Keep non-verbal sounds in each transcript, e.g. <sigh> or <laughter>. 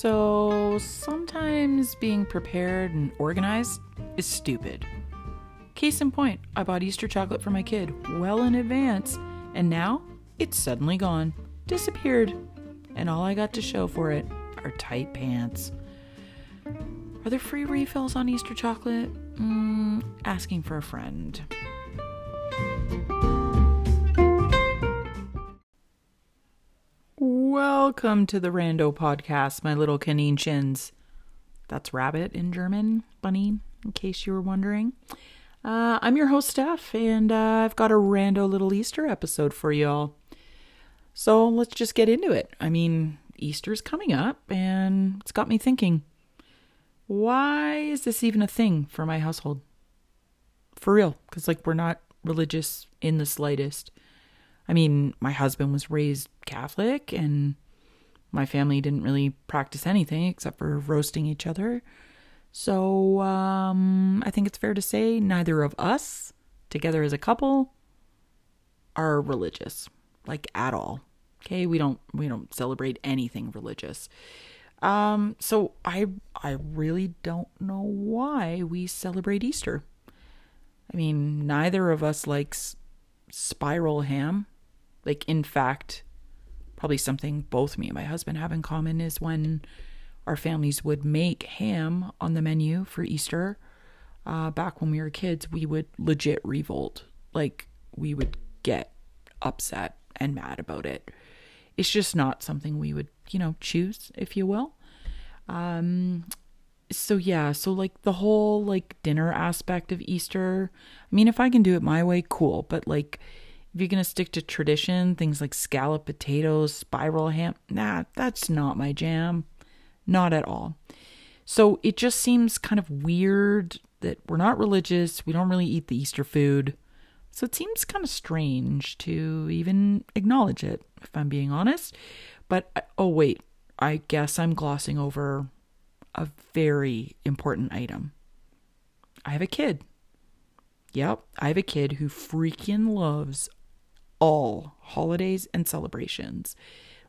So sometimes being prepared and organized is stupid. Case in point, I bought Easter chocolate for my kid well in advance, and now it's suddenly gone, disappeared, and all I got to show for it are tight pants. Are there free refills on Easter chocolate? Mm, asking for a friend. Welcome to the Rando podcast, my little Kaninchens. That's rabbit in German, bunny, in case you were wondering. Uh, I'm your host, Steph, and uh, I've got a rando little Easter episode for y'all. So let's just get into it. I mean, Easter's coming up, and it's got me thinking why is this even a thing for my household? For real, because, like, we're not religious in the slightest. I mean, my husband was raised Catholic, and my family didn't really practice anything except for roasting each other. So, um, I think it's fair to say neither of us, together as a couple, are religious, like at all. Okay, we don't we don't celebrate anything religious. Um, so I I really don't know why we celebrate Easter. I mean, neither of us likes spiral ham. Like in fact, probably something both me and my husband have in common is when our families would make ham on the menu for Easter. Uh, back when we were kids, we would legit revolt. Like we would get upset and mad about it. It's just not something we would, you know, choose, if you will. Um, so yeah, so like the whole like dinner aspect of Easter. I mean, if I can do it my way, cool. But like, if you're gonna stick to tradition, things like scallop potatoes, spiral ham, nah, that's not my jam. Not at all. So it just seems kind of weird that we're not religious. We don't really eat the Easter food. So it seems kind of strange to even acknowledge it, if I'm being honest. But uh, oh, wait, I guess I'm glossing over a very important item. I have a kid. Yep, I have a kid who freaking loves all holidays and celebrations.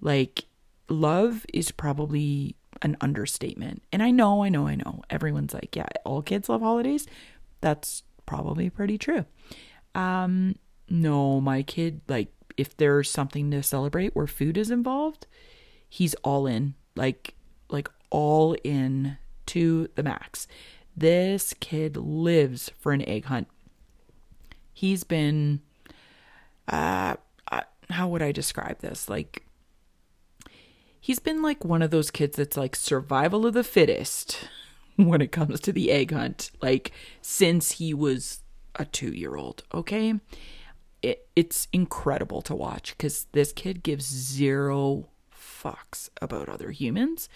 Like, love is probably an understatement. And I know, I know, I know. Everyone's like, yeah, all kids love holidays. That's probably pretty true. Um, no, my kid, like, if there's something to celebrate where food is involved, he's all in. Like, like all in to the max. This kid lives for an egg hunt. He's been, uh, how would I describe this? Like, he's been like one of those kids that's like survival of the fittest <laughs> when it comes to the egg hunt, like since he was a two year old, okay? It, it's incredible to watch because this kid gives zero fucks about other humans.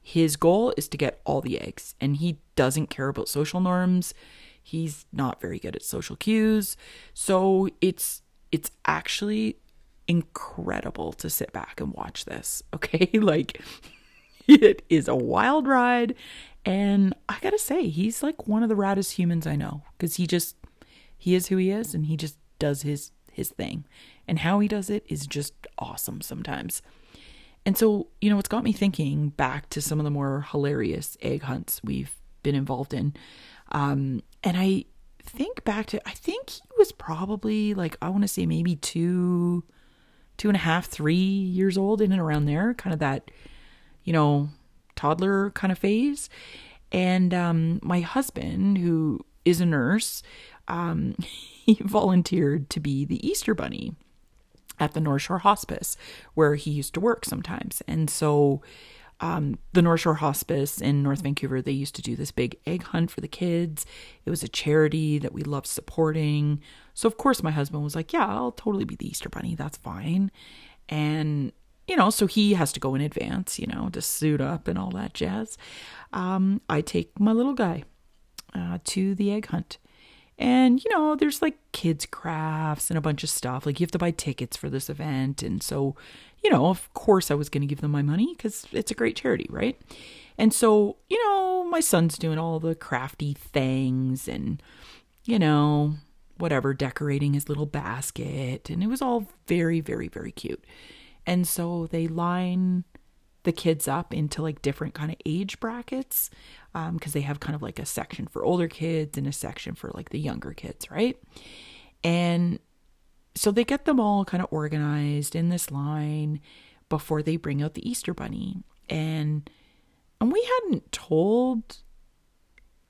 His goal is to get all the eggs, and he doesn't care about social norms. He's not very good at social cues. So it's it's actually incredible to sit back and watch this. <laughs> Okay? Like it is a wild ride and I got to say he's like one of the raddest humans I know cuz he just he is who he is and he just does his his thing. And how he does it is just awesome sometimes. And so, you know, it's got me thinking back to some of the more hilarious egg hunts we've been involved in. Um, and I think back to, I think he was probably like, I want to say maybe two, two and a half, three years old, in and around there, kind of that, you know, toddler kind of phase. And um, my husband, who is a nurse, um, <laughs> he volunteered to be the Easter Bunny at the North Shore Hospice, where he used to work sometimes. And so, um, the North Shore Hospice in North Vancouver, they used to do this big egg hunt for the kids. It was a charity that we loved supporting. So, of course, my husband was like, Yeah, I'll totally be the Easter Bunny. That's fine. And, you know, so he has to go in advance, you know, to suit up and all that jazz. Um, I take my little guy uh, to the egg hunt. And, you know, there's like kids' crafts and a bunch of stuff. Like, you have to buy tickets for this event. And so, you know, of course, I was going to give them my money because it's a great charity, right? And so, you know, my son's doing all the crafty things and, you know, whatever, decorating his little basket. And it was all very, very, very cute. And so they line the kids up into like different kind of age brackets because um, they have kind of like a section for older kids and a section for like the younger kids, right? And so they get them all kind of organized in this line before they bring out the Easter bunny. And and we hadn't told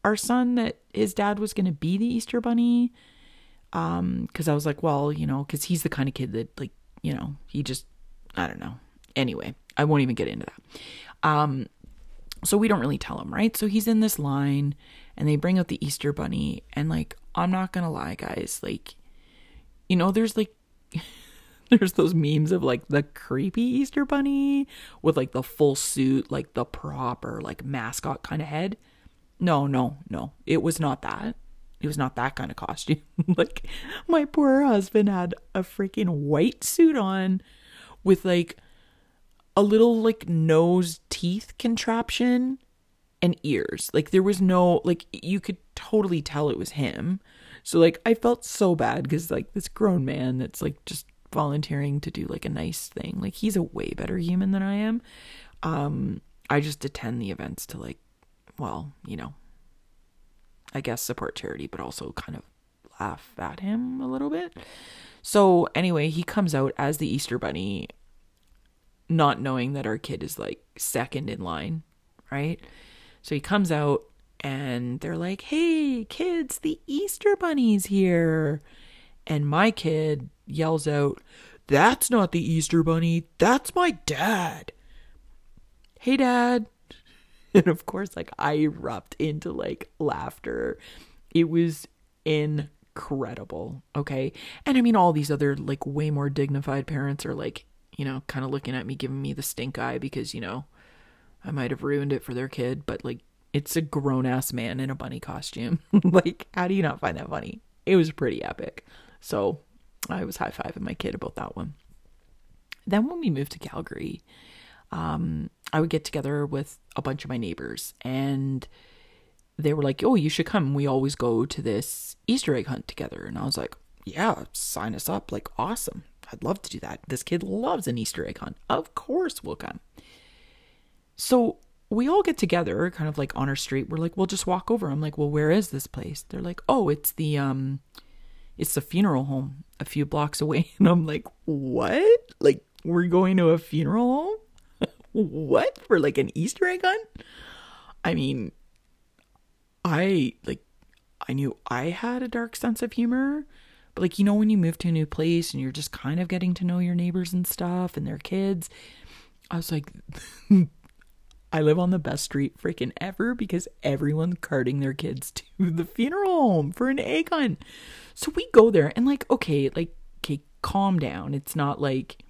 our son that his dad was going to be the Easter bunny um cuz I was like, well, you know, cuz he's the kind of kid that like, you know, he just I don't know. Anyway, I won't even get into that. Um so we don't really tell him, right? So he's in this line and they bring out the Easter bunny and like I'm not going to lie, guys, like you know, there's like <laughs> there's those memes of like the creepy Easter bunny with like the full suit, like the proper like mascot kind of head. No, no, no. It was not that. It was not that kind of costume. <laughs> like my poor husband had a freaking white suit on with like a little like nose teeth contraption and ears. Like there was no like you could totally tell it was him. So like I felt so bad cuz like this grown man that's like just volunteering to do like a nice thing. Like he's a way better human than I am. Um I just attend the events to like well, you know, I guess support charity, but also kind of laugh at him a little bit. So anyway, he comes out as the Easter bunny not knowing that our kid is like second in line, right? So he comes out and they're like, "Hey, kids, the Easter bunny's here." And my kid yells out, "That's not the Easter bunny. That's my dad." Hey, dad. <laughs> And of course, like I erupt into like laughter. It was incredible. Okay. And I mean, all these other like way more dignified parents are like, you know, kind of looking at me, giving me the stink eye because, you know, I might have ruined it for their kid, but like it's a grown ass man in a bunny costume. <laughs> like, how do you not find that funny? It was pretty epic. So I was high fiving my kid about that one. Then when we moved to Calgary, um, I would get together with a bunch of my neighbors and they were like, Oh, you should come. We always go to this Easter egg hunt together. And I was like, Yeah, sign us up. Like, awesome. I'd love to do that. This kid loves an Easter egg hunt. Of course we'll come. So we all get together, kind of like on our street. We're like, we'll just walk over. I'm like, well, where is this place? They're like, oh, it's the um, it's the funeral home a few blocks away. <laughs> And I'm like, what? Like we're going to a funeral home? <laughs> what for like an Easter egg hunt? I mean, I like, I knew I had a dark sense of humor. But like, you know, when you move to a new place and you're just kind of getting to know your neighbors and stuff and their kids, I was like, I live on the best street freaking ever because everyone's carting their kids to <laughs> the funeral home for an egg hunt. So we go there and like, okay, like, okay, calm down. It's not like,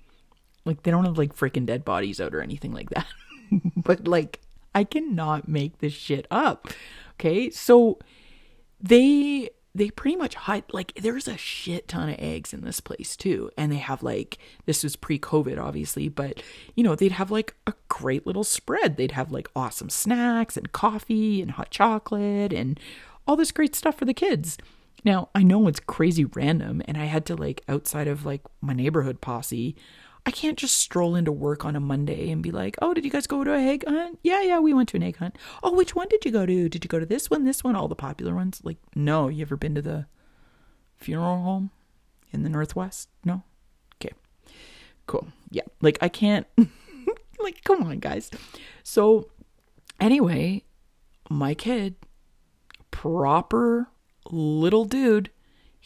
like they don't have like freaking dead bodies out or anything like that. <laughs> but like, I cannot make this shit up. Okay, so they they pretty much hide like there's a shit ton of eggs in this place too and they have like this was pre-covid obviously but you know they'd have like a great little spread. They'd have like awesome snacks and coffee and hot chocolate and all this great stuff for the kids. Now i know it's crazy random and i had to like outside of like my neighborhood posse I can't just stroll into work on a Monday and be like, "Oh, did you guys go to a egg hunt?" Yeah, yeah, we went to an egg hunt. Oh, which one did you go to? Did you go to this one, this one, all the popular ones? Like, no. You ever been to the funeral home in the Northwest? No. Okay. Cool. Yeah. Like I can't. <laughs> like, come on, guys. So, anyway, my kid, proper little dude,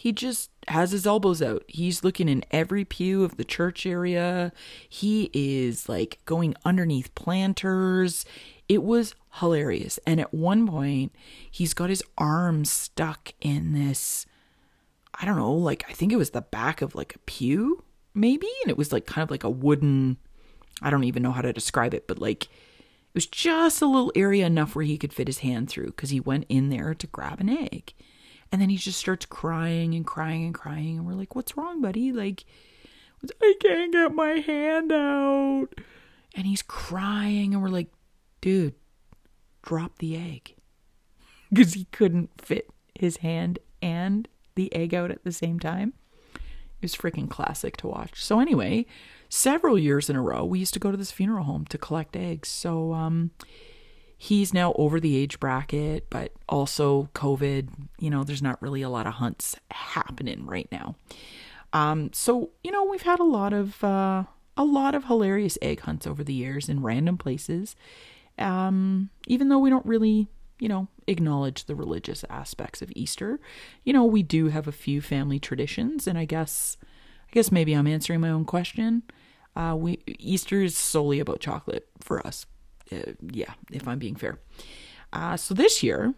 he just has his elbows out. He's looking in every pew of the church area. He is like going underneath planters. It was hilarious. And at one point, he's got his arms stuck in this, I don't know, like I think it was the back of like a pew, maybe. And it was like kind of like a wooden, I don't even know how to describe it, but like it was just a little area enough where he could fit his hand through because he went in there to grab an egg. And then he just starts crying and crying and crying. And we're like, what's wrong, buddy? Like, I can't get my hand out. And he's crying. And we're like, dude, drop the egg. <laughs> Because he couldn't fit his hand and the egg out at the same time. It was freaking classic to watch. So anyway, several years in a row, we used to go to this funeral home to collect eggs. So um, he's now over the age bracket, but also COVID. You know, there's not really a lot of hunts happening right now. Um, so you know, we've had a lot of uh, a lot of hilarious egg hunts over the years in random places. Um, even though we don't really, you know, acknowledge the religious aspects of Easter, you know, we do have a few family traditions, and I guess, I guess maybe I'm answering my own question. Uh, we Easter is solely about chocolate for us. Uh, yeah, if I'm being fair. Uh, so this year,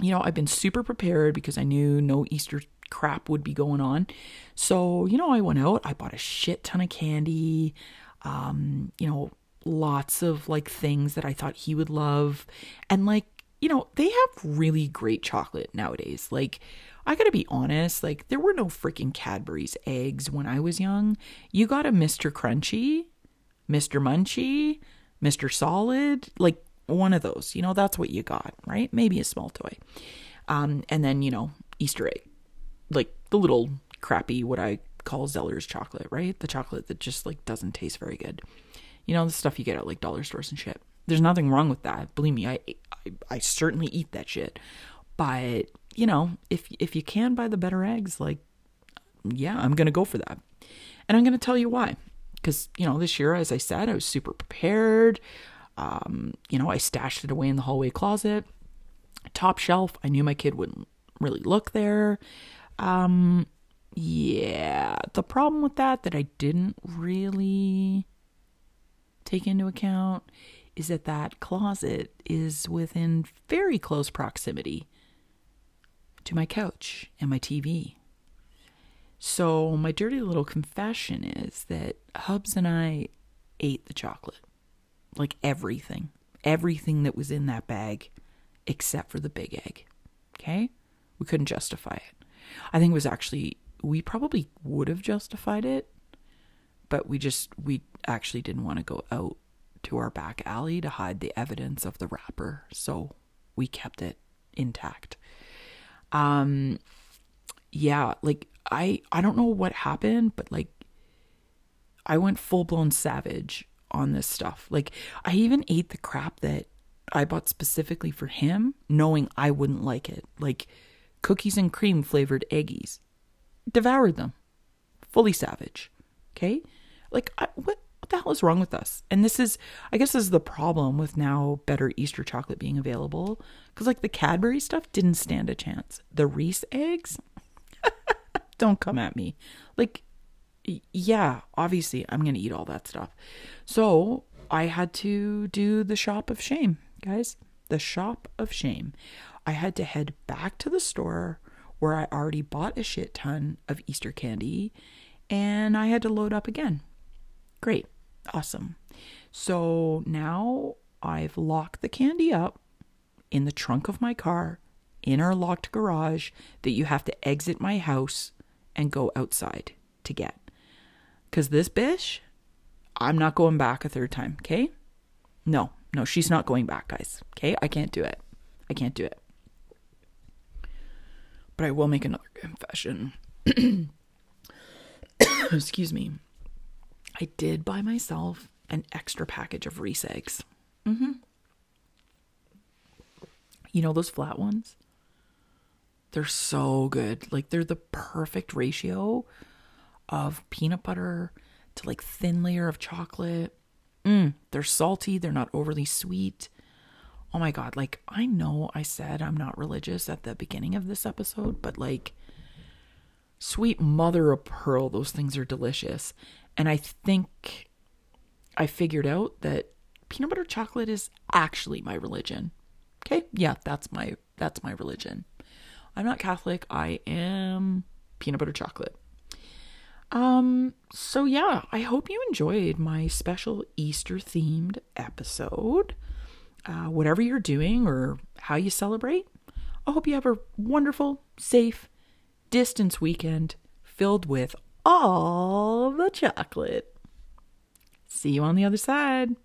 you know, I've been super prepared because I knew no Easter crap would be going on. So, you know, I went out, I bought a shit ton of candy, um, you know, lots of like things that I thought he would love. And like, you know, they have really great chocolate nowadays. Like, I gotta be honest, like, there were no freaking Cadbury's eggs when I was young. You got a Mr. Crunchy, Mr. Munchie, Mr. Solid, like one of those. You know, that's what you got, right? Maybe a small toy. Um, and then, you know, Easter egg, like the little crappy, what I call Zellers chocolate, right? The chocolate that just like doesn't taste very good. You know, the stuff you get at like dollar stores and shit. There's nothing wrong with that. Believe me, I, I, I certainly eat that shit. But you know, if if you can buy the better eggs, like, yeah, I'm gonna go for that, and I'm gonna tell you why. Because you know, this year, as I said, I was super prepared. Um, you know, I stashed it away in the hallway closet, top shelf. I knew my kid wouldn't really look there. Um, yeah, the problem with that that I didn't really take into account is that that closet is within very close proximity to my couch and my TV. So, my dirty little confession is that Hubs and I ate the chocolate. Like everything. Everything that was in that bag except for the big egg. Okay? We couldn't justify it. I think it was actually, we probably would have justified it, but we just, we actually didn't want to go out to our back alley to hide the evidence of the wrapper. So we kept it intact. Um, yeah, like I, I don't know what happened, but like I went full blown savage on this stuff. Like I even ate the crap that I bought specifically for him, knowing I wouldn't like it. Like cookies and cream flavored eggies. Devoured them. Fully savage. Okay? Like, I, what, what the hell is wrong with us? And this is, I guess, this is the problem with now better Easter chocolate being available. Because, like, the Cadbury stuff didn't stand a chance. The Reese eggs, <laughs> don't come at me. Like, yeah, obviously, I'm going to eat all that stuff. So, I had to do the shop of shame, guys. The shop of shame. I had to head back to the store where I already bought a shit ton of Easter candy and I had to load up again. Great. Awesome. So now I've locked the candy up in the trunk of my car in our locked garage that you have to exit my house and go outside to get. Because this bitch, I'm not going back a third time, okay? No, no, she's not going back, guys, okay? I can't do it. I can't do it. But I will make another confession. <coughs> Excuse me. I did buy myself an extra package of Reese eggs. Mm-hmm. You know those flat ones? They're so good. Like they're the perfect ratio of peanut butter to like thin layer of chocolate. Mm, they're salty, they're not overly sweet oh my God, like I know I said I'm not religious at the beginning of this episode, but like, sweet mother of pearl, those things are delicious. And I think I figured out that peanut butter chocolate is actually my religion. Okay? Yeah, that's my that's my religion. I'm not Catholic. I am peanut butter chocolate. Um so yeah, I hope you enjoyed my special Easter themed episode uh, whatever you're doing or how you celebrate, I hope you have a wonderful, safe, distance weekend filled with all the chocolate. See you on the other side.